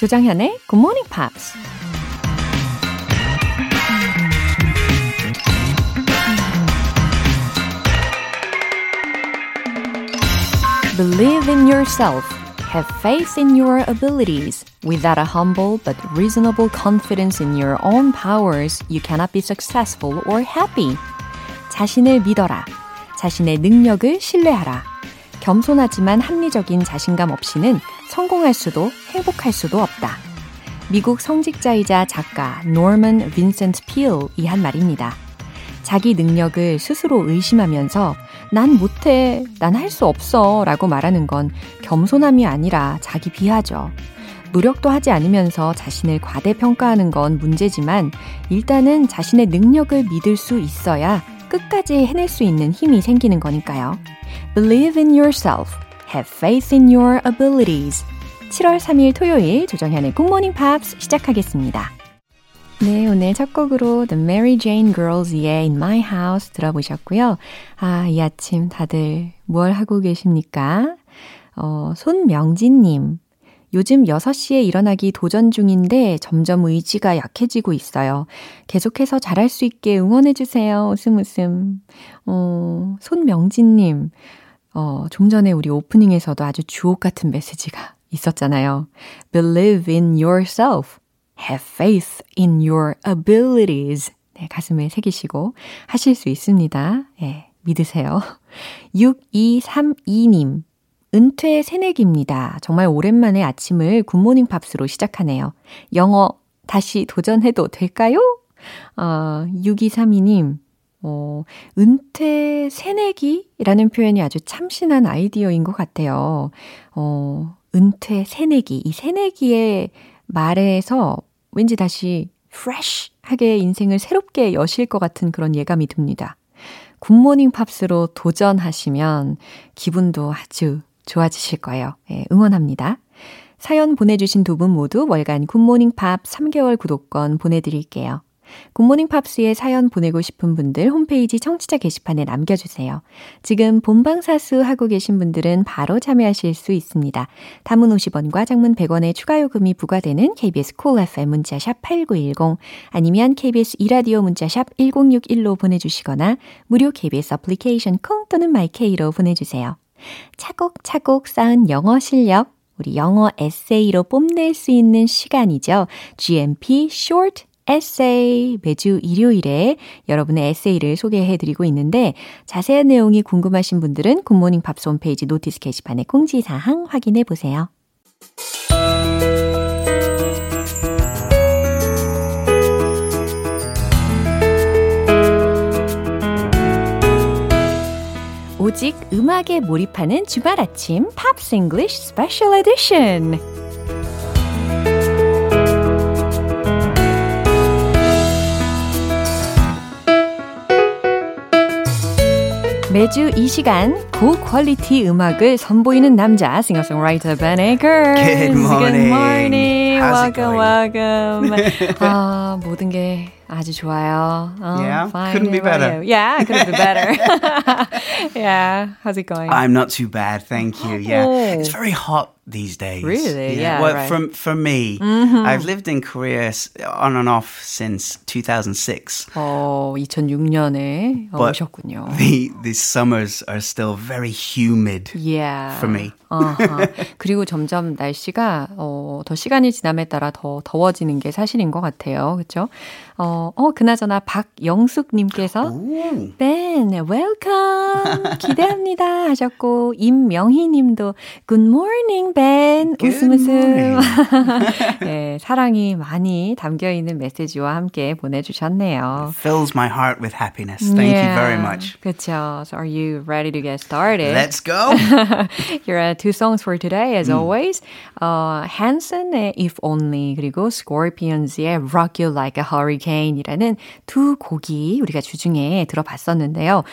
조정현의 Good Morning Pops. Believe in yourself. Have faith in your abilities. Without a humble but reasonable confidence in your own powers, you cannot be successful or happy. 자신을 믿어라. 자신의 능력을 신뢰하라. 겸손하지만 합리적인 자신감 없이는 성공할 수도 행복할 수도 없다. 미국 성직자이자 작가 노먼 빈센트 필이 한 말입니다. 자기 능력을 스스로 의심하면서 난 못해, 난 할 수 없어 라고 말하는 건 겸손함이 아니라 자기 비하죠. 노력도 하지 않으면서 자신을 과대평가하는 건 문제지만 일단은 자신의 능력을 믿을 수 있어야 끝까지 해낼 수 있는 힘이 생기는 거니까요. Believe in yourself. Have faith in your abilities. 7월 3일 토요일 조정현의 Morning Pops 시작하겠습니다. 네, 오늘 첫 곡으로 The Mary Jane Girls의 In My House 들어보셨고요. 아, 이 아침 다들 뭘 하고 계십니까? 어, 손명진님. 요즘 6시에 일어나기 도전 중인데 점점 의지가 약해지고 있어요. 계속해서 잘할 수 있게 응원해주세요. 웃음 웃음. 어, 손명진님. 어, 좀 전에 우리 오프닝에서도 아주 주옥 같은 메시지가 있었잖아요. Believe in yourself. Have faith in your abilities. 네, 가슴에 새기시고 하실 수 있습니다. 예, 믿으세요. 6232님. 은퇴 새내기입니다. 정말 오랜만에 아침을 굿모닝 팝스로 시작하네요. 영어 다시 도전해도 될까요? 어, 6232님. 어, 은퇴 새내기라는 표현이 아주 참신한 아이디어인 것 같아요. 어, 은퇴 새내기. 이 새내기의 말에서 왠지 다시 fresh하게 인생을 새롭게 여실 것 같은 그런 예감이 듭니다. 굿모닝 팝스로 도전하시면 기분도 아주 좋아지실 거예요. 예, 응원합니다. 사연 보내주신 두 분 모두 월간 굿모닝 팝 3개월 구독권 보내드릴게요. 굿모닝 팝스에 사연 보내고 싶은 분들 홈페이지 청취자 게시판에 남겨주세요. 지금 본방사수 하고 계신 분들은 바로 참여하실 수 있습니다. 담은 50원과 장문 100원의 추가 요금이 부과되는 KBS 콜 cool FM 문자샵 8910 아니면 KBS 이라디오 문자샵 1061로 보내주시거나 무료 KBS 애플리케이션 콩 또는 마이케이로 보내주세요. 차곡차곡 쌓은 영어 실력 우리 영어 에세이로 뽐낼 수 있는 시간이죠. GMP Short 에세이 매주 일요일에 여러분의 에세이를 소개해 드리고 있는데 자세한 내용이 궁금하신 분들은 굿모닝 팝스 홈페이지 notice 게시판에 공지 사항 확인해 보세요. 오직 음악에 몰입하는 주말 아침 팝스 잉글리쉬 스페셜 에디션 매주 이 시간 고퀄리티 음악을 선보이는 남자 싱어송라이터 Ben Akers. Good morning. Good morning. How's welcome, welcome. 아, 모든 게 아주 좋아요. 어, Yeah? fine. Couldn't be How about better. you? Yeah, couldn't be better. yeah, how's it going? I'm not too bad, thank you. Yeah, Oh. it's very hot these days. Really? Yeah, Well, right. from for me, I've lived in Korea s- on and off since 2006. 어, 2006년에 But 오셨군요. The the summers are still very humid Yeah. for me. 아하. 그리고 점점 날씨가 어, 더 시간이 지남에 따라 더 더워지는 게 사실인 것 같아요. 그렇죠? 어, 어 그나저나 박영숙님께서. Ben, welcome. 기대합니다 하셨고 임명희님도 Good morning, Ben. Good 웃음 웃음. 네, 사랑이 많이 담겨 있는 메시지와 함께 보내주셨네요. Fills my heart with happiness. Thank you very much. 그렇죠. So are you ready to get started? Let's go. Here are two songs for today, Mm. as always. Uh, Hansen의 If Only 그리고 Scorpions의 Rock You Like a Hurricane 이라는 두 곡이 우리가 주중에 들어봤었는데요.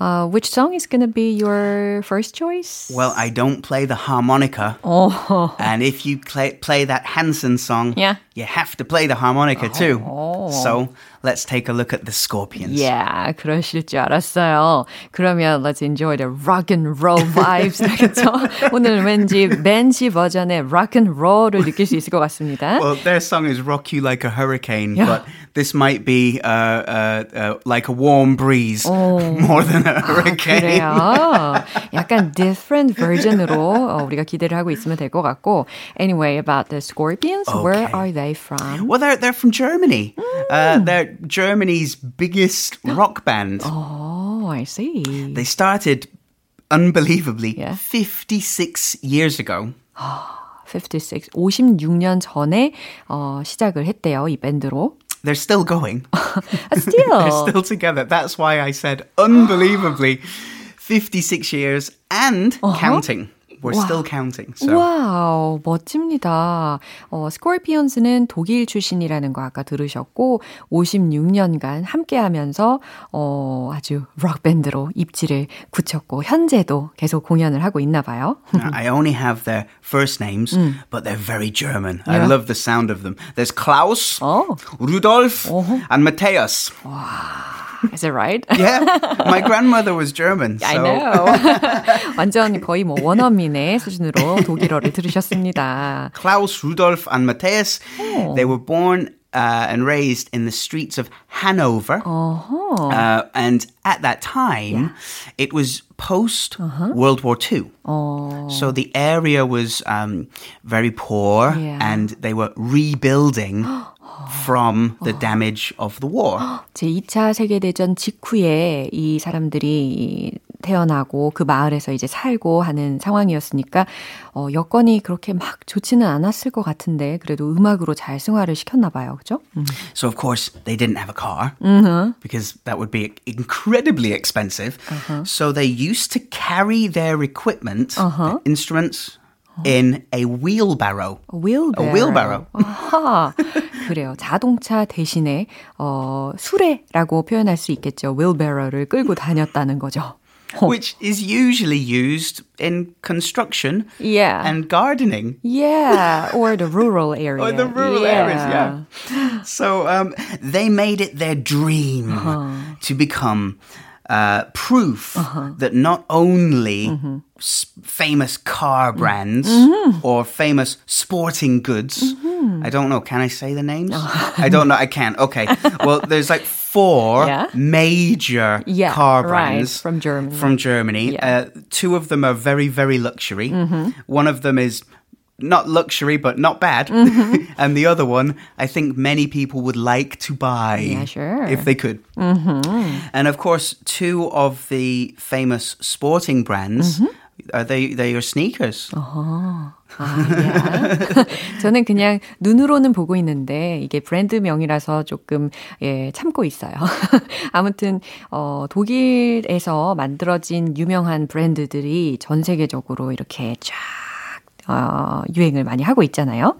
Uh, which song is going to be your first choice? well, I don't play the harmonica. Oh, And if you play, play that Hanson song, Yeah. you have to play the harmonica too. Oh. So let's take a look at the Scorpions. Yeah, 그러실 줄 알았어요. 그러면 let's enjoy the rock and roll vibes. 그렇죠? 오늘 왠지 벤시 버전의 rock and roll을 느낄 수 있을 것 같습니다. Well, their song is "Rock You Like a Hurricane," yeah. but this might be uh, uh, uh, like a warm breeze more than a hurricane. 그래요. 약간 different version으로 우리가 기대를 하고 있으면 될 것 같고. Anyway, about the Scorpions, okay. where are they from? Well, they're they're from Germany. Mm. they're Germany's biggest rock band. Oh, I see. They started unbelievably yeah. 56 years ago. 56, 56년 전에 어, 시작을 했대요, 이 밴드로. They're still going. still. They're still together. That's why I said unbelievably 56 years and uh-huh. counting. We're 와. still counting. So. 와우, 멋집니다. 어, 스콜피언스는 독일 출신이라는 거 아까 들으셨고 56년간 함께하면서 어, 아주 록 밴드로 입지를 굳혔고 현재도 계속 공연을 하고 있나 봐요. I only have their first names, 음. but they're very German. Yeah. I love the sound of them. There's Klaus, oh. Rudolf, uh-huh. and Matthias. 와. Is it right? yeah. My grandmother was German. So. I know. 완전 거의 뭐 원어민의 수준으로 독일어를 들으셨습니다. Klaus, Rudolf, and Matthias. Oh. They were born uh, and raised in the streets of Hanover. Uh-huh. Uh, and at that time, yeah. it was post uh-huh. World War II. Oh. So the area was um, very poor yeah. and they were rebuilding. from the damage of the war. 제 2차 세계 대전 직후에 이 사람들이 태어나고 그 마을에서 이제 살고 하는 상황이었으니까 어, 여건이 그렇게 막 좋지는 않았을 것 같은데 그래도 음악으로 잘 승화를 시켰나 봐요. 그죠? 음. So of course they didn't have a car uh-huh. because that would be incredibly expensive. Uh-huh. So they used to carry their equipment, uh-huh. instruments, in a wheelbarrow. A wheelbarrow. A wheelbarrow. 아하. 그래요. 자동차 대신에 어, 수레라고 표현할 수 있겠죠. wheelbarrow를 끌고 다녔다는 거죠. Which is usually used in construction yeah. and gardening. Yeah, or the rural area. or the rural yeah. areas, yeah. So um, they made it their dream uh-huh. to become uh, proof uh-huh. that not only mm-hmm. s- famous car mm. brands mm-hmm. or famous sporting goods, mm-hmm. I don't know, can I say the names? Oh. I don't know, I can't. Okay. well, there's like four yeah. major yeah, car brands right, from Germany. From Germany. Yeah. Uh, two of them are very, very luxury. Mm-hmm. One of them is not luxury, but not bad. Mm-hmm. and the other one, I think many people would like to buy. Yeah, sure. If they could. Mm-hmm. And of course, two of the famous sporting brands. Mm-hmm. Are they they are sneakers? 아, 야. 저는 그냥 눈으로는 보고 있는데 이게 브랜드명이라서 조금 예, 참고 있어요. 아무튼 어, 독일에서 만들어진 유명한 브랜드들이 전 세계적으로 이렇게 쫙 어, 유행을 많이 하고 있잖아요.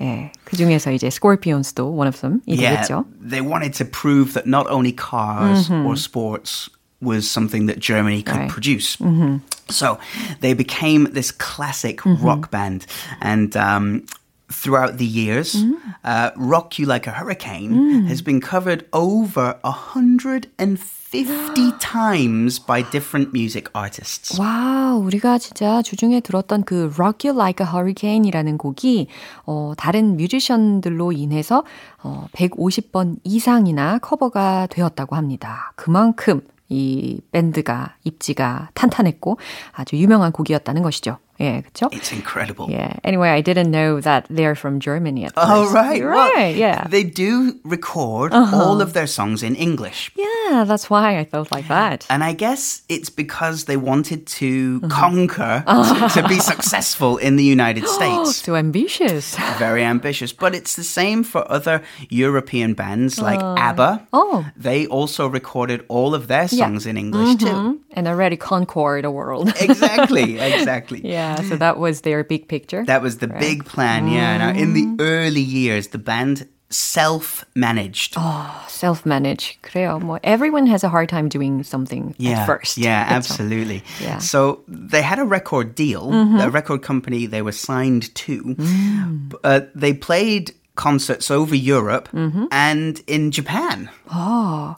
예, 그 중에서 이제 Scorpions도 one of them 이 되겠죠. Yeah, they wanted to prove that not only cars mm-hmm. or sports was something that Germany could right. produce. Mm-hmm. So they became this classic mm-hmm. rock band, and um, throughout the years. Mm. Uh, Rock You Like a Hurricane mm. has been covered over 150 times by different music artists. 와우, 우리가 진짜 주중에 들었던 그 Rock You Like a Hurricane이라는 곡이 어, 다른 뮤지션들로 인해서 어, 150번 이상이나 커버가 되었다고 합니다. 그만큼 이 밴드가 입지가 탄탄했고 아주 유명한 곡이었다는 것이죠. 예, 그렇죠? It's incredible. Yeah. Anyway, I didn't know that they're from Germany at first. Oh, right. You're right. Well, yeah. They do record uh-huh. all of their songs in English. Yeah, that's why I thought like that. And I guess it's because they wanted to uh-huh. conquer uh-huh. to be successful in the United States. Too ambitious. Very ambitious. But it's the same for other European bands like uh, ABBA. Oh. They also recorded all of their songs yeah. in English mm-hmm. too. And already conquered the world. exactly, exactly. Yeah. Yeah, so that was their big picture. That was the right? big plan, yeah. Now, in the mm. early years, the band self-managed. Oh, self-managed. 그래요. 뭐 everyone has a hard time doing something yeah, at first. Yeah, 그렇죠? absolutely. Yeah. So they had a record deal, mm-hmm. a record company they were signed to. Mm. Uh, they played concerts over Europe and in Japan. Oh.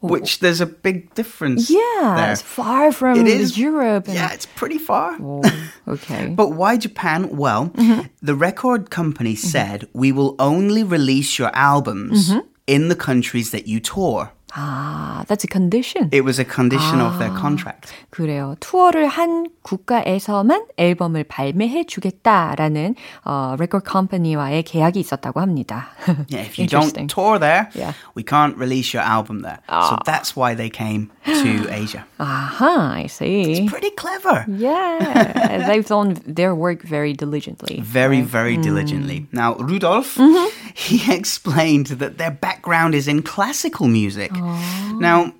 Which there's a big difference. Yeah, there. it's far from It is Europe. Yeah, it's pretty far. Oh, okay. But why Japan? Well, mm-hmm. the record company mm-hmm. said we will only release your albums mm-hmm. in the countries that you tour. ah, that's a condition. It was a condition of their contract. 그래요. 투어를 한 국가에서만 앨범을 발매해 주겠다라는 어, 레코드 컴퍼니와의 계약이 있었다고 합니다. Yeah, if you Interesting. don't tour there, Yeah. we can't release your album there. So that's why they came to Asia. Aha, I see. Pretty clever. Yeah, they've done their work very diligently. Very, very diligently. Now, Rudolf, he explained that their background is in classical music. Now,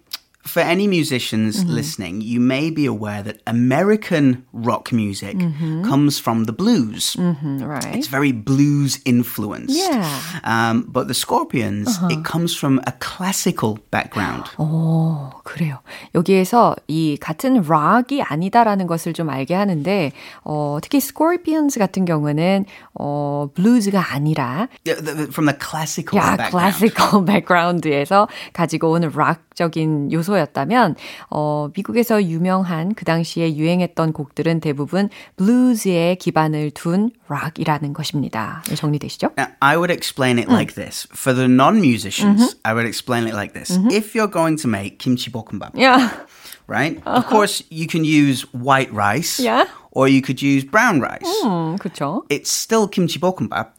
for any musicians listening, you may be aware that American rock music comes from the blues. Mm, right. It's very blues influenced. Yeah. Um, but the Scorpions, it comes from a classical background. 어, 그래요. 여기에서 이 같은 락이 아니다라는 것을 좀 알게 하는데, 어, 특히 Scorpions 같은 경우는, 어, 블루즈가 아니라, Yeah, the- the- From the classical 야, background. 클래시컬 백그라운드에서 가지고 오는 락적인 요소 였다면, 어, 미국에서 유명한 그 당시에 유행했던 곡들은 대부분 블루즈에 기반을 둔 락이라는 것입니다. 정리되시죠? I would explain it like this. For the non-musicians, I would explain it like this. If you're going to make kimchi bokkeumbap, 야, right? Of course, you can use white rice, Yeah. or you could use brown rice. 음, 그쵸? It's still kimchi bokkeumbap,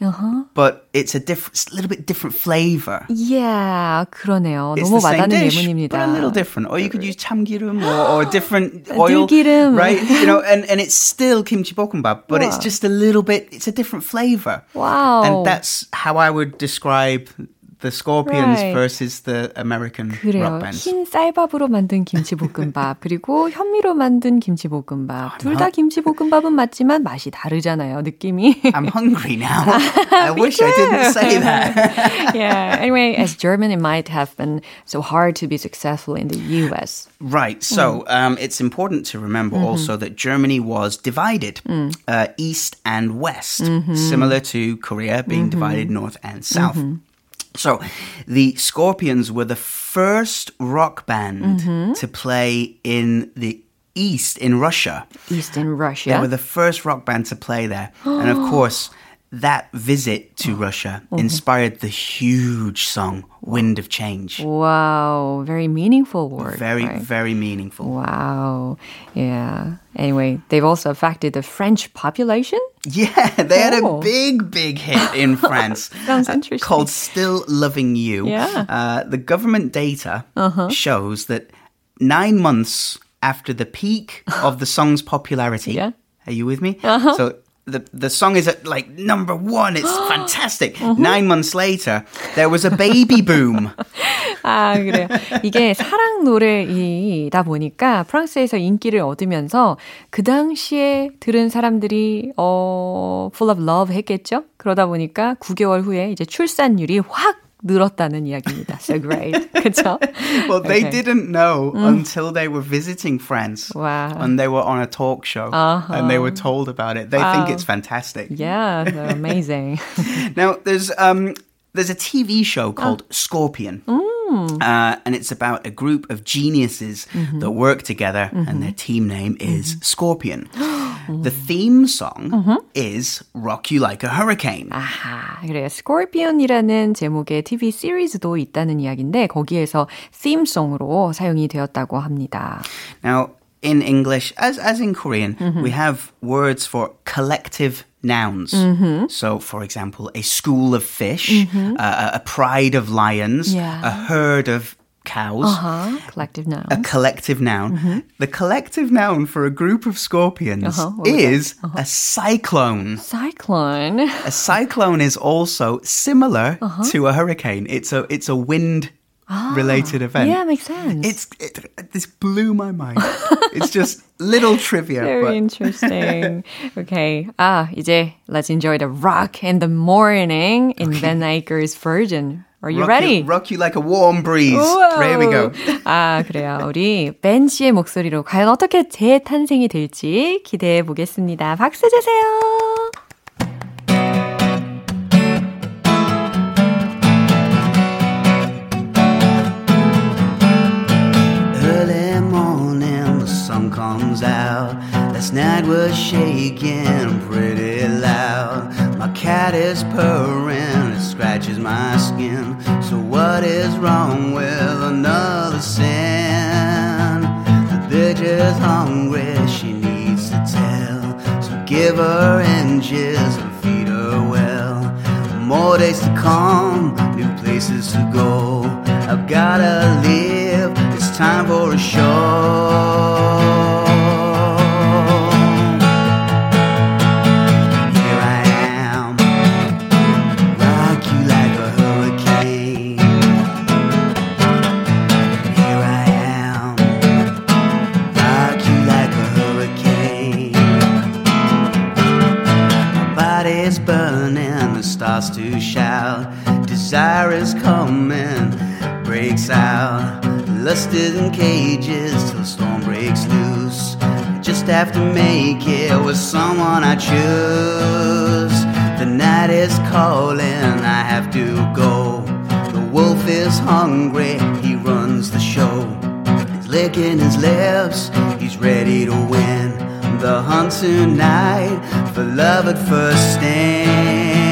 but it's a different, it's a little bit different flavor. Yeah, 그러네요. It's 너무 the same 와닿는 dish, 예문입니다. but a little different. Or you could use 참기름 or, or different oil, 들기름. right? You know, and, and it's still kimchi bokkeumbap, but it's Wow. just a little bit. It's a different flavor. Wow. And that's how I would describe the Scorpions Right. versus the American 그래요. rock bands. 흰 쌀밥으로 만든 김치볶음밥 그리고 현미로 만든 김치볶음밥 둘 다 김치볶음밥은 맞지만 맛이 다르잖아요. 느낌이. I'm hungry now. I wish I didn't say that. yeah. Anyway, as German, it might have been so hard to be successful in the U.S. Right. So um, it's important to remember also that Germany was divided uh, east and west, similar to Korea being divided north and south. So the Scorpions were the first rock band mm-hmm. to play in the east in Russia. Eastern They Russia. They were the first rock band to play there. and of course, that visit to Russia inspired the huge song Wind of Change. wow, very meaningful word. Very, right? very meaningful. Wow. Yeah. Anyway, they've also affected the French population. Yeah, they had Oh. a big, big hit in France. Sounds uh, interesting. Called Still Loving You. Yeah. Uh, the government data shows that nine months after the peak of the song's popularity, Yeah. are you with me? Uh-huh. So the, the song is at like number one. It's fantastic. Mm-hmm. Nine months later, there was a baby boom. 아, 그래요. 이게 사랑 노래이다 보니까 프랑스에서 인기를 얻으면서 그 당시에 들은 사람들이 어 full of love 했겠죠? 그러다 보니까 9개월 후에 이제 출산율이 확 늘었다는 이야기입니다. So great. 그렇죠? Well, they Okay. didn't know until they were visiting France. Wow. And they were on a talk show. And they were told about it. They think it's fantastic. Yeah, they're amazing. Now, there's um, there's a TV show called Scorpion, uh, and it's about a group of geniuses that work together, and their team name is Scorpion. the theme song is "Rock You Like a Hurricane." 아하, 그래요. Scorpion이라는 제목의 TV 시리즈도 있다는 이야기인데 거기에서 theme송으로 사용이 되었다고 합니다. Now, in English, as as in Korean, we have words for collective nouns. So, for example, a school of fish, uh, a pride of lions, Yeah. a herd of cows. Uh-huh. Collective noun. A collective noun. Mm-hmm. The collective noun for a group of scorpions uh-huh. is uh-huh. a cyclone. Cyclone. a cyclone is also similar uh-huh. to a hurricane. It's a it's a wind Ah, related event. Yeah, makes sense. It's it, this blew my mind. it's just little trivia. Very interesting. okay. Ah, 이제 let's enjoy the rock in the morning in okay. Ben Aker's version. Are you rock ready? You, rock you like a warm breeze. 우와. There we go. 아, 그래요. 우리 벤 씨의 목소리로 과연 어떻게 재탄생이 될지 기대해 보겠습니다. 박수 주세요. Early morning, the sun comes out. Last night was shaking pretty loud. My cat is purring. Scratches my skin. So what is wrong with another sin? The bitch is hungry, she needs to tell. So give her inches and feed her well. More days to come, new places to go. I've gotta live, it's time for a show. To shout. Desire is coming, breaks out. Lust is in cages till the storm breaks loose. I just have to make it with someone I choose. The night is calling, I have to go. The wolf is hungry, he runs the show. He's licking his lips, he's ready to win the hunt tonight for love at first sting.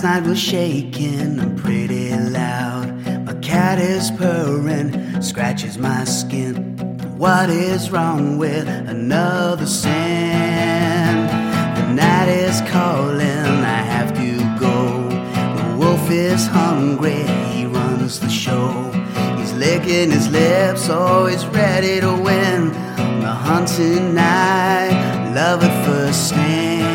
Last night was shaking pretty loud. My cat is purring, scratches my skin. What is wrong with another sin? The night is calling, I have to go. The wolf is hungry, he runs the show. He's licking his lips, oh, he's ready to win. The hunting night, love at first stand.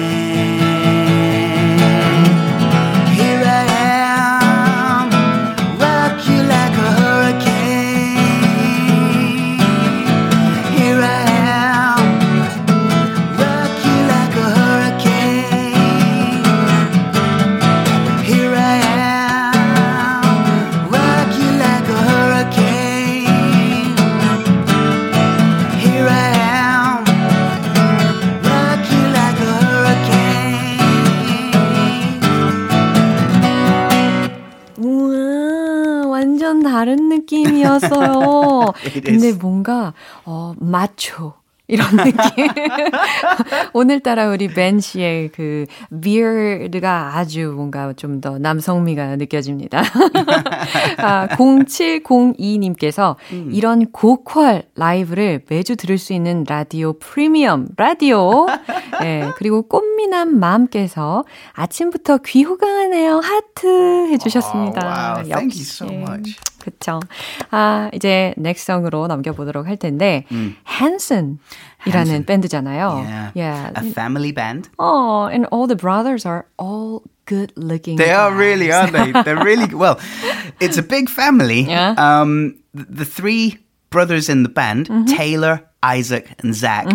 It 근데. 뭔가, 어, 마초. 이런 느낌. 오늘따라 우리 벤 씨의 그 beard가 아주 뭔가 좀 더 남성미가 느껴집니다. 아, 0702님께서 이런 고퀄 라이브를 매주 들을 수 있는 라디오 프리미엄 라디오. 예, 그리고 꽃미남 마음께서 아침부터 귀 호강하네요. 하트 해주셨습니다. Oh, wow. Thank you so much. 그쵸. 아, 이제 넥성으로 넘겨보도록 할 텐데, Hanson 이라는 Hanson. 밴드잖아요. Yeah. A family band. Oh, and all the brothers are all good looking. They are really, aren't they? They're really well. It's a big family. Yeah. Um, the, the three brothers in the band, Taylor, Isaac, and Zach.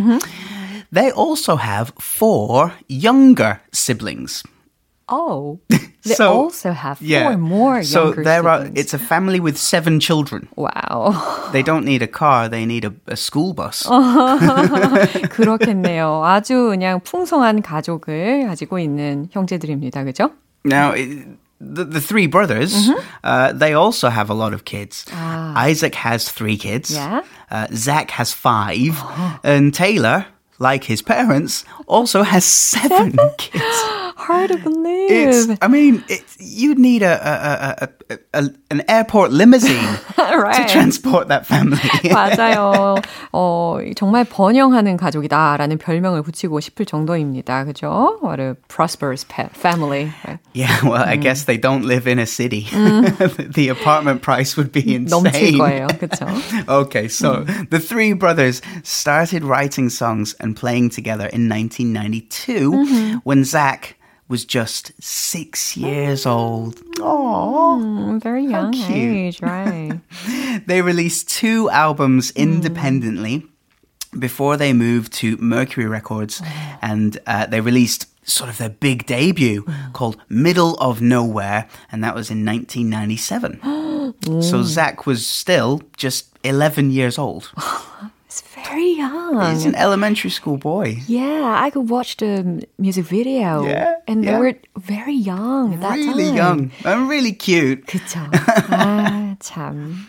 They also have four younger siblings. Oh, they So, also have four more so younger there are. siblings. It's a family with seven children. wow. They don't need a car; they need a, a school bus. 그렇겠네요. 아주 그냥 풍성한 가족을 가지고 있는 형제들입니다. 그죠? Now, it, the, the three brothers, uh, they also have a lot of kids. Isaac has three kids. Yeah. Uh, Zach has 5 And Taylor, like his parents, also has seven kids. Hard to believe. It's, I mean, you'd need a, a, a, a, a, an airport limousine to right. transport that family. 맞아요. 어, 정말 번영하는 가족이다라는 별명을 붙이고 싶을 정도입니다. 그죠? What a prosperous pa- family. Right? yeah, well, I guess they don't live in a city. the apartment price would be 넘칠 insane. 거예요. 그쵸? Okay, so the three brothers started writing songs and playing together in 1992 when Zach was just six years old. Oh, mm, very young age, right? they released two albums independently before they moved to Mercury Records, and uh, they released sort of their big debut called Middle of Nowhere, and that was in 1997. so Zach was still just 11 years old. It's very young. He's an elementary school boy. Yeah, I could watch the music video. Yeah, and yeah. they were very young at that really time. young and really cute. 그쵸. 아, 참.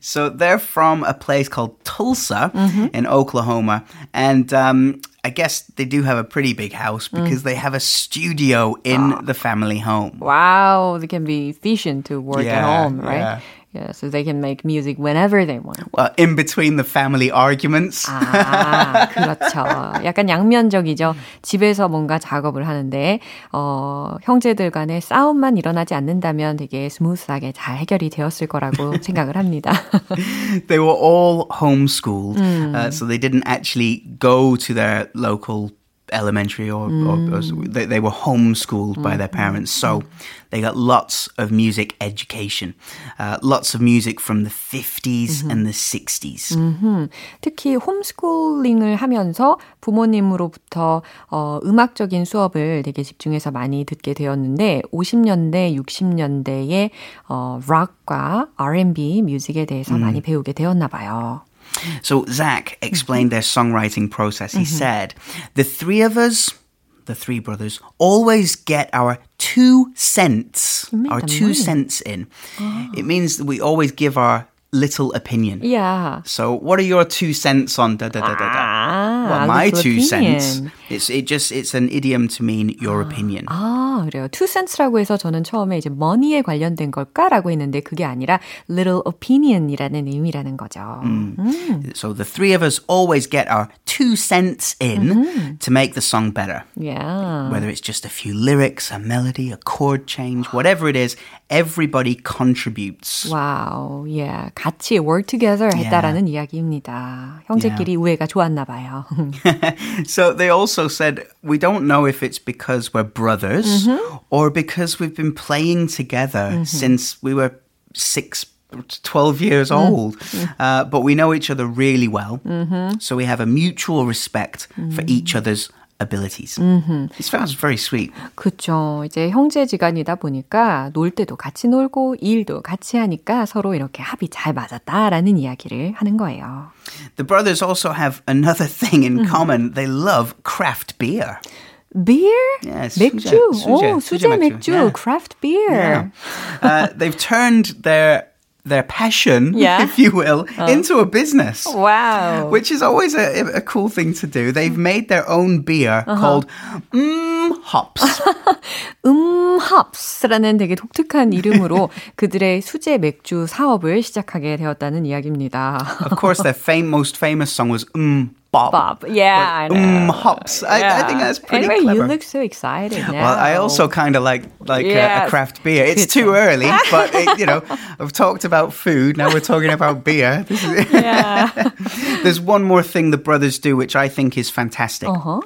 So they're from a place called Tulsa Mm-hmm. in Oklahoma, and um, I guess they do have a pretty big house Mm. because they have a studio in the family home. Wow, they can be efficient to work at Yeah, home, right? yeah. Yeah, so they can make music whenever they want. Well, in between the family arguments. 아, 그렇죠. 약간 양면적이죠. 집에서 뭔가 작업을 하는데, 어, 형제들 간에 싸움만 일어나지 않는다면 되게 스무스하게 잘 해결이 되었을 거라고 생각을 합니다. they were all homeschooled, Mm. uh, so they didn't actually go to their local elementary or, or, or Mm. they, they were homeschooled by their parents. So they got lots of music education, uh, lots of music from the 50s Mm-hmm. and the 60s. 특히 홈스쿨링을 하면서 부모님으로부터 어, 음악적인 수업을 되게 집중해서 많이 듣게 되었는데 50년대, 60년대의 어, 락과 R&B 뮤직에 대해서 많이 배우게 되었나 봐요. So Zach explained their songwriting process. He said, The three of us, the three brothers, always get our two cents, our two cents in. It means that we always give our little opinion. Yeah. So, what are your two cents on da da da da da? Ah, well, my two cents. opinion. It's it just it's an idiom to mean your opinion. 아, 그래요. two cents라고 해서 저는 처음에 이제 money에 관련된 걸까라고 했는데 그게 아니라 little opinion이라는 의미라는 거죠. So the three of us always get our two cents in to make the song better. Yeah. Whether it's just a few lyrics, a melody, a chord change, whatever it is, everybody contributes. 와우, yeah. 같이 work together 했다라는 이야기입니다. 형제끼리 우애가 좋았나 봐요. So they also said, we don't know if it's because we're brothers mm-hmm. or because we've been playing together mm-hmm. since we were six, 12 years mm-hmm. old. Uh, but we know each other really well. So we have a mutual respect for each other's abilities. It sounds very sweet. 그쵸. 이제 형제지간이다 보니까 놀 때도 같이 놀고 일도 같이 하니까 서로 이렇게 합이 잘 맞았다라는 이야기를 하는 거예요. The brothers also have another thing in common. They love craft beer. beer? Yeah, 맥주. 수제, 수제, 오, 수제 수제 맥주. 맥주. Yeah. craft beer. Uh, they've turned their their passion, Yeah. if you will, into a business. 와우. Which is always a, a cool thing to do. They've made their own beer called Mmm Hops. 음합스라는 되게 독특한 이름으로 그들의 수제 맥주 사업을 시작하게 되었다는 이야기입니다. of course, their fam- most famous song was Mmm bop. Bop. Yeah, I know. Mm, hops. I, yeah. I, think that's pretty anyway, clever. you look so excited now. Well, I also kind of like like uh, a, a, craft beer. It's too early, but it, you know, I've talked about food. Now we're talking about beer. yeah. There's one more thing the brothers do, which I think is fantastic. Uh-huh.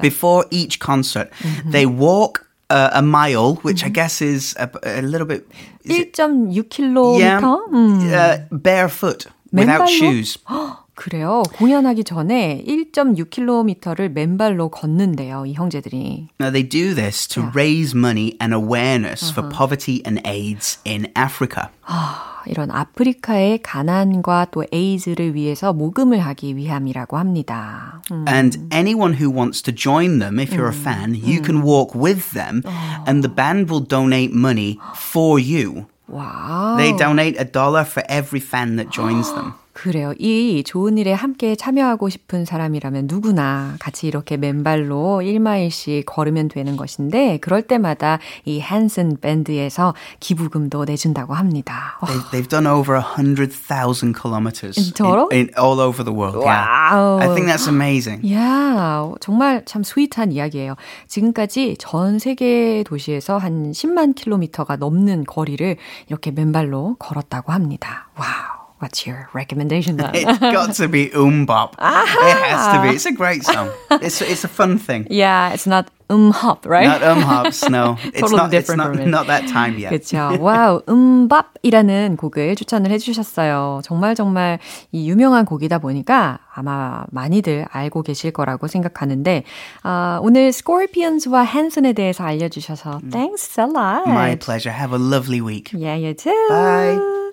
Before each concert, mm-hmm. they walk uh, a mile, which mm-hmm. I guess is a, a little bit 1.6km. Yeah, mm. uh, barefoot without shoes. 그래요. 공연하기 전에 1.6km를 맨발로 걷는데요, 이 형제들이. Now they do this to raise money and awareness for poverty and AIDS in Africa. 아, 이런 아프리카의 가난과 또 에이즈를 위해서 모금을 하기 위함이라고 합니다. 음. And anyone who wants to join them, if you're a fan, you can walk with them, and the band will donate money for you. 와우. They donate a dollar for every fan that joins them. 그래요. 이 좋은 일에 함께 참여하고 싶은 사람이라면 누구나 같이 이렇게 맨발로 1마일씩 걸으면 되는 것인데 그럴 때마다 이 한슨 밴드에서 기부금도 내준다고 합니다. 와, They've, they've done over a hundred thousand kilometers In total? in, all over the world. Yeah, 와우. I think that's amazing. 야, 정말 참 스윗한 이야기예요. 지금까지 전 세계 도시에서 한 10만 킬로미터가 넘는 거리를 이렇게 맨발로 걸었다고 합니다. 와우. What's your recommendation then? it's got to be Umbop. It has to be. It's a great song. It's it's a fun thing. Yeah, it's not umhop, right? Not umhops, no. It's totally not, different it's not, not that time yet. 그렇죠. 와우, 음밥이라는 곡을 추천을 해주셨어요. 정말 정말 이 유명한 곡이다 보니까 아마 많이들 알고 계실 거라고 생각하는데 아, 오늘 Scorpions와 Hanson에 대해서 알려주셔서 thanks a lot. My pleasure. Have a lovely week. Yeah, you too. Bye.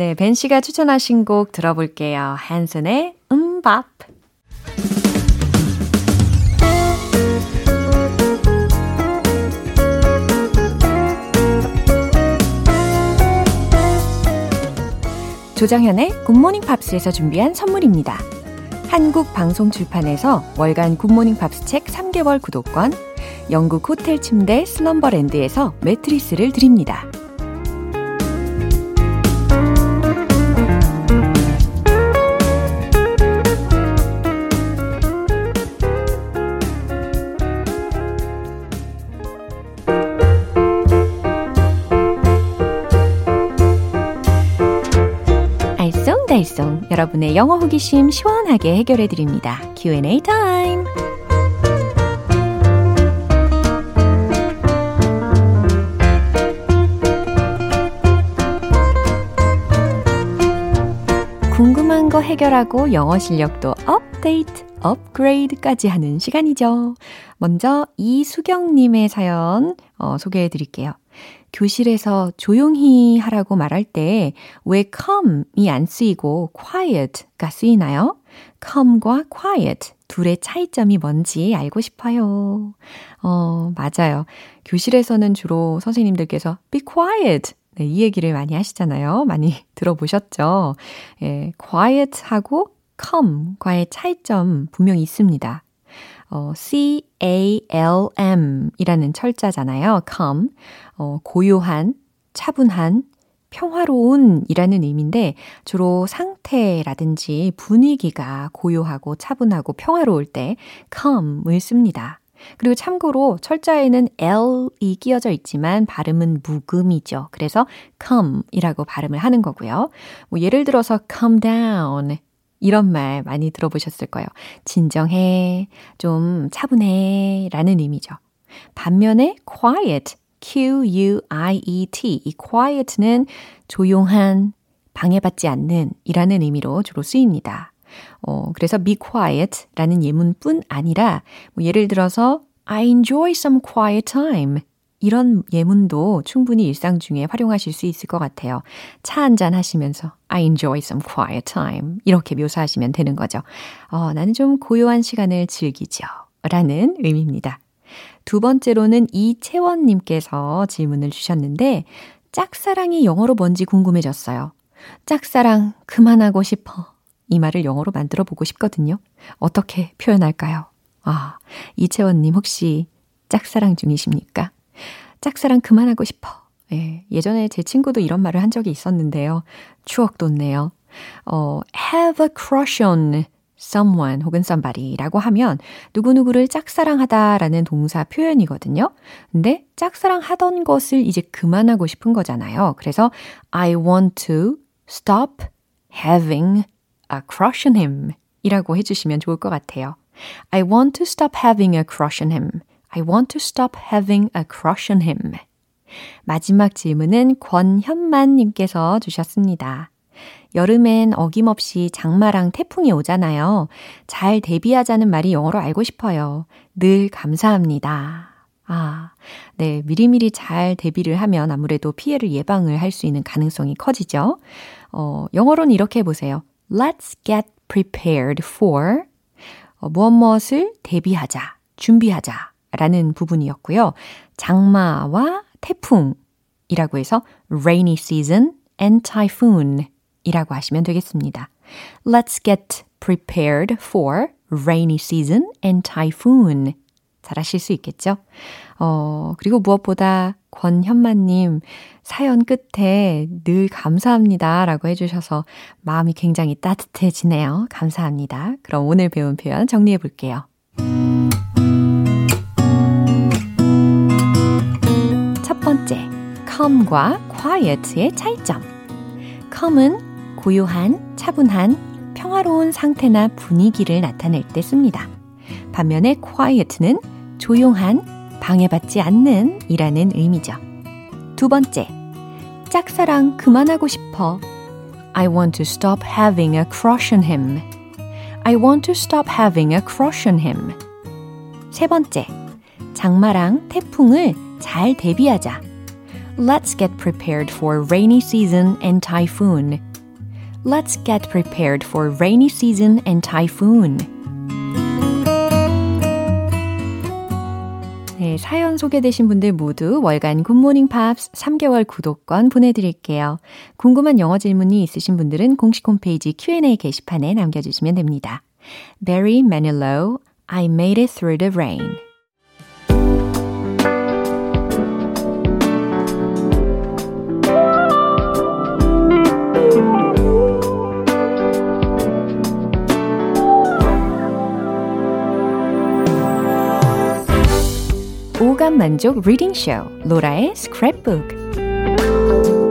네, 벤 씨가 추천하신 곡 들어볼게요. 한슨의 음밥. 조정현의 굿모닝 팝스에서 준비한 선물입니다. 한국 방송 출판에서 월간 굿모닝 팝스 책 3개월 구독권, 영국 호텔 침대 슬럼버랜드에서 매트리스를 드립니다. 여러분의 영어 호기심 시원하게 해결해 드립니다. Q&A 타임. 궁금한 거 해결하고 영어 실력도 업데이트, 업그레이드까지 하는 시간이죠. 먼저 이수경님의 사연 어, 소개해 드릴게요. 교실에서 조용히 하라고 말할 때 왜 come이 안 쓰이고 quiet가 쓰이나요? come과 quiet 둘의 차이점이 뭔지 알고 싶어요. 어, 맞아요. 교실에서는 주로 선생님들께서 be quiet 네, 이 얘기를 많이 하시잖아요. 많이 들어보셨죠? 예, quiet하고 come과의 차이점 분명히 있습니다. 어, C-A-L-M 이라는 철자잖아요. calm. 어, 고요한, 차분한, 평화로운 이라는 의미인데 주로 상태라든지 분위기가 고요하고 차분하고 평화로울 때 calm을 씁니다. 그리고 참고로 철자에는 L이 끼어져 있지만 발음은 묵음이죠. 그래서 calm이라고 발음을 하는 거고요. 뭐 예를 들어서 calm down 이런 말 많이 들어보셨을 거예요. 진정해, 좀 차분해 라는 의미죠. 반면에 quiet, Q-U-I-E-T, 이 quiet는 조용한, 방해받지 않는 이라는 의미로 주로 쓰입니다. 어, 그래서 be quiet 라는 예문뿐 아니라 뭐 예를 들어서 I enjoy some quiet time 이런 예문도 충분히 일상 중에 활용하실 수 있을 것 같아요. 차 한잔 하시면서 I enjoy some quiet time 이렇게 묘사하시면 되는 거죠. 어, 나는 좀 고요한 시간을 즐기죠. 라는 의미입니다. 두 번째로는 이채원님께서 질문을 주셨는데 짝사랑이 영어로 뭔지 궁금해졌어요. 짝사랑 그만하고 싶어. 이 말을 영어로 만들어 보고 싶거든요. 어떻게 표현할까요? 아, 이채원님 혹시 짝사랑 중이십니까? 짝사랑 그만하고 싶어. 예, 예전에 제 친구도 이런 말을 한 적이 있었는데요. 추억 돋네요. 어, have a crush on someone 혹은 somebody라고 하면 누구누구를 짝사랑하다라는 동사 표현이거든요. 근데 짝사랑하던 것을 이제 그만하고 싶은 거잖아요. 그래서 I want to stop having a crush on him 이라고 해주시면 좋을 것 같아요. I want to stop having a crush on him. I want to stop having a crush on him. 마지막 질문은 권현만님께서 주셨습니다. 여름엔 어김없이 장마랑 태풍이 오잖아요. 잘 대비하자는 말이 영어로 알고 싶어요. 늘 감사합니다. 아, 네. 미리미리 잘 대비를 하면 아무래도 피해를 예방을 할 수 있는 가능성이 커지죠. 어, 영어로는 이렇게 해보세요. Let's get prepared for 어, 무엇 무엇을 대비하자, 준비하자 라는 부분이었고요. 장마와 태풍이라고 해서 rainy season and typhoon 이라고 하시면 되겠습니다. Let's get prepared for rainy season and typhoon. 잘 하실 수 있겠죠? 어, 그리고 무엇보다 권현만님 사연 끝에 늘 감사합니다 라고 해주셔서 마음이 굉장히 따뜻해지네요. 감사합니다. 그럼 오늘 배운 표현 정리해 볼게요. Calm과 quiet의 차이점. calm은 고요한, 차분한, 평화로운 상태나 분위기를 나타낼 때 씁니다. 반면에 quiet는 조용한, 방해받지 않는 이라는 의미죠. 두 번째, 짝사랑 그만하고 싶어. I want to stop having a crush on him. I want to stop having a crush on him. 세 번째, 장마랑 태풍을 잘 대비하자. Let's get prepared for rainy season and typhoon. Let's get prepared for rainy season and typhoon. 네, 사연 소개되신 분들 모두 월간 굿모닝 팝스 3개월 구독권 보내드릴게요. 궁금한 영어 질문이 있으신 분들은 공식 홈페이지 Q&A 게시판에 남겨주시면 됩니다. Barry Manilow, I made it through the rain. 만족 리딩 쇼 로라의 스크랩북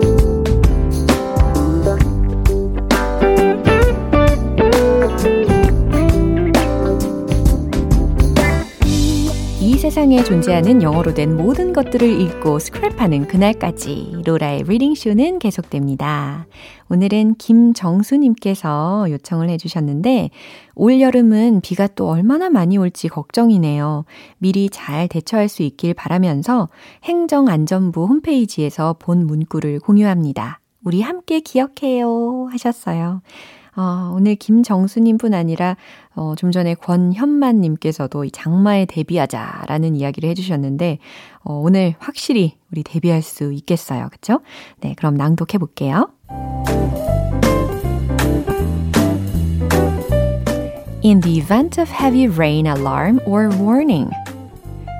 세상에 존재하는 영어로 된 모든 것들을 읽고 스크랩하는 그날까지 로라의 Reading 쇼는 계속됩니다. 오늘은 김정수님께서 요청을 해주셨는데, 올여름은 비가 또 얼마나 많이 올지 걱정이네요. 미리 잘 대처할 수 있길 바라면서 행정안전부 홈페이지에서 본 문구를 공유합니다. 우리 함께 기억해요 하셨어요. 어, 오늘 김정수님뿐 아니라 어, 좀 전에 권현만님께서도 이 장마에 대비하자라는 이야기를 해주셨는데 어, 오늘 확실히 우리 대비할 수 있겠어요, 그렇죠? 네, 그럼 낭독해 볼게요. In the event of heavy rain alarm or warning,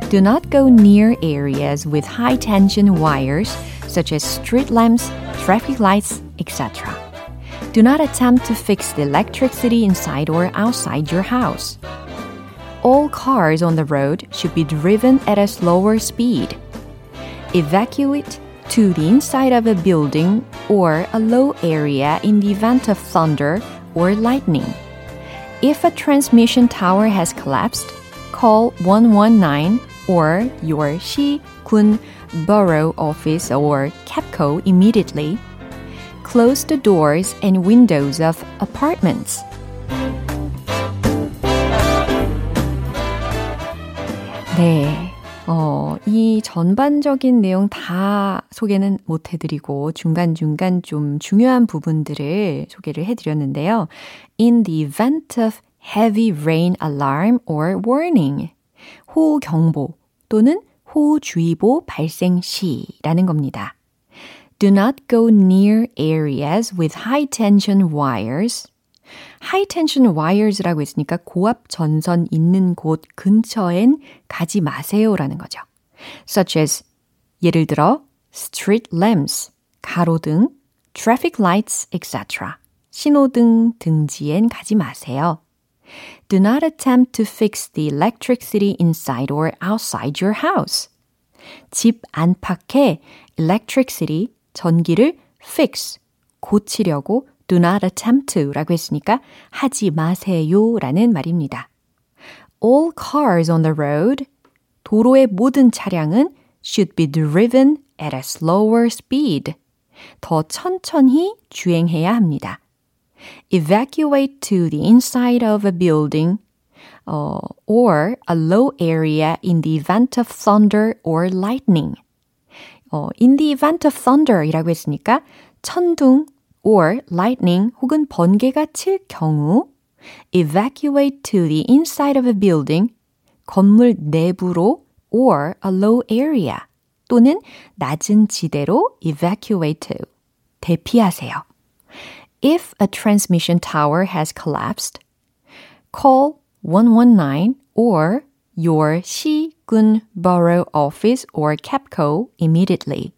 do not go near areas with high tension wires such as street lamps, traffic lights, etc. Do not attempt to fix the electricity inside or outside your house. All cars on the road should be driven at a slower speed. Evacuate to the inside of a building or a low area in the event of thunder or lightning. If a transmission tower has collapsed, call 119 or your Shi Kun Borough Office or CAPCO immediately. Close the doors and windows of apartments. 네. 어, 이 전반적인 내용 다 소개는 못 해드리고 중간중간 좀 중요한 부분들을 소개를 해드렸는데요. In the event of heavy rain alarm or warning. 호우 경보 또는 호우주의보 발생 시라는 겁니다. Do not go near areas with high tension wires. high tension wires라고 했으니까 고압 전선 있는 곳 근처엔 가지 마세요라는 거죠. such as 예를 들어 street lamps, 가로등, traffic lights, etc. 신호등 등지엔 가지 마세요. Do not attempt to fix the electricity inside or outside your house. 집 안팎에 electricity, 전기를 fix, 고치려고 do not attempt to 라고 했으니까 하지 마세요 라는 말입니다. All cars on the road, 도로의 모든 차량은 should be driven at a slower speed. 더 천천히 주행해야 합니다. Evacuate to the inside of a building uh, or a low area in the event of thunder or lightning. 어, in the event of thunder 이라고 했으니까 천둥 or lightning 혹은 번개가 칠 경우 evacuate to the inside of a building 건물 내부로 or a low area 또는 낮은 지대로 evacuate to 대피하세요. If a transmission tower has collapsed, call 119 or your 시 군 borough office or CAPCO immediately.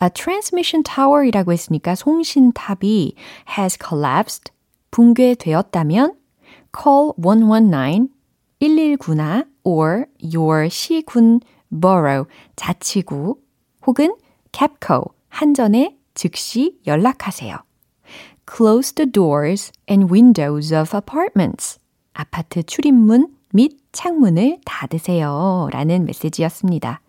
A transmission tower이라고 했으니까 송신탑이 has collapsed, 붕괴되었다면 call 119, 119나 or your 시군 borough, 자치구 혹은 CAPCO, 한전에 즉시 연락하세요. close the doors and windows of apartments. 아파트 출입문 및 창문을 닫으세요. 라는 메시지였습니다.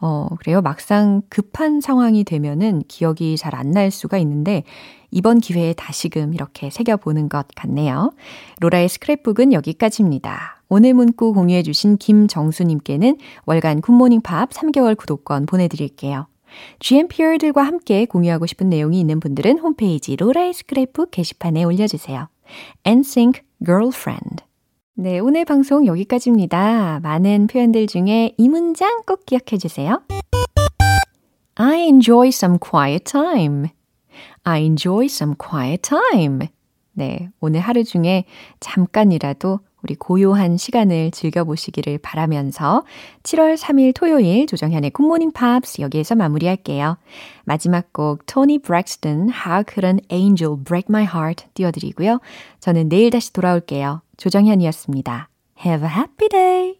어, 그래요. 막상 급한 상황이 되면은 기억이 잘 안 날 수가 있는데 이번 기회에 다시금 이렇게 새겨보는 것 같네요. 로라의 스크랩북은 여기까지입니다. 오늘 문구 공유해주신 김정수님께는 월간 굿모닝 팝 3개월 구독권 보내드릴게요. GMPR들과 함께 공유하고 싶은 내용이 있는 분들은 홈페이지 로라의 스크랩북 게시판에 올려주세요. NSYNC Girlfriend 네, 오늘 방송 여기까지입니다. 많은 표현들 중에 이 문장 꼭 기억해 주세요. I enjoy some quiet time. I enjoy some quiet time. 네, 오늘 하루 중에 잠깐이라도 우리 고요한 시간을 즐겨보시기를 바라면서 7월 3일 토요일 조정현의 굿모닝 팝스 여기에서 마무리할게요. 마지막 곡 토니 브렉스턴 How Could an Angel Break My Heart 띄워드리고요. 저는 내일 다시 돌아올게요. 조정현이었습니다. Have a happy day!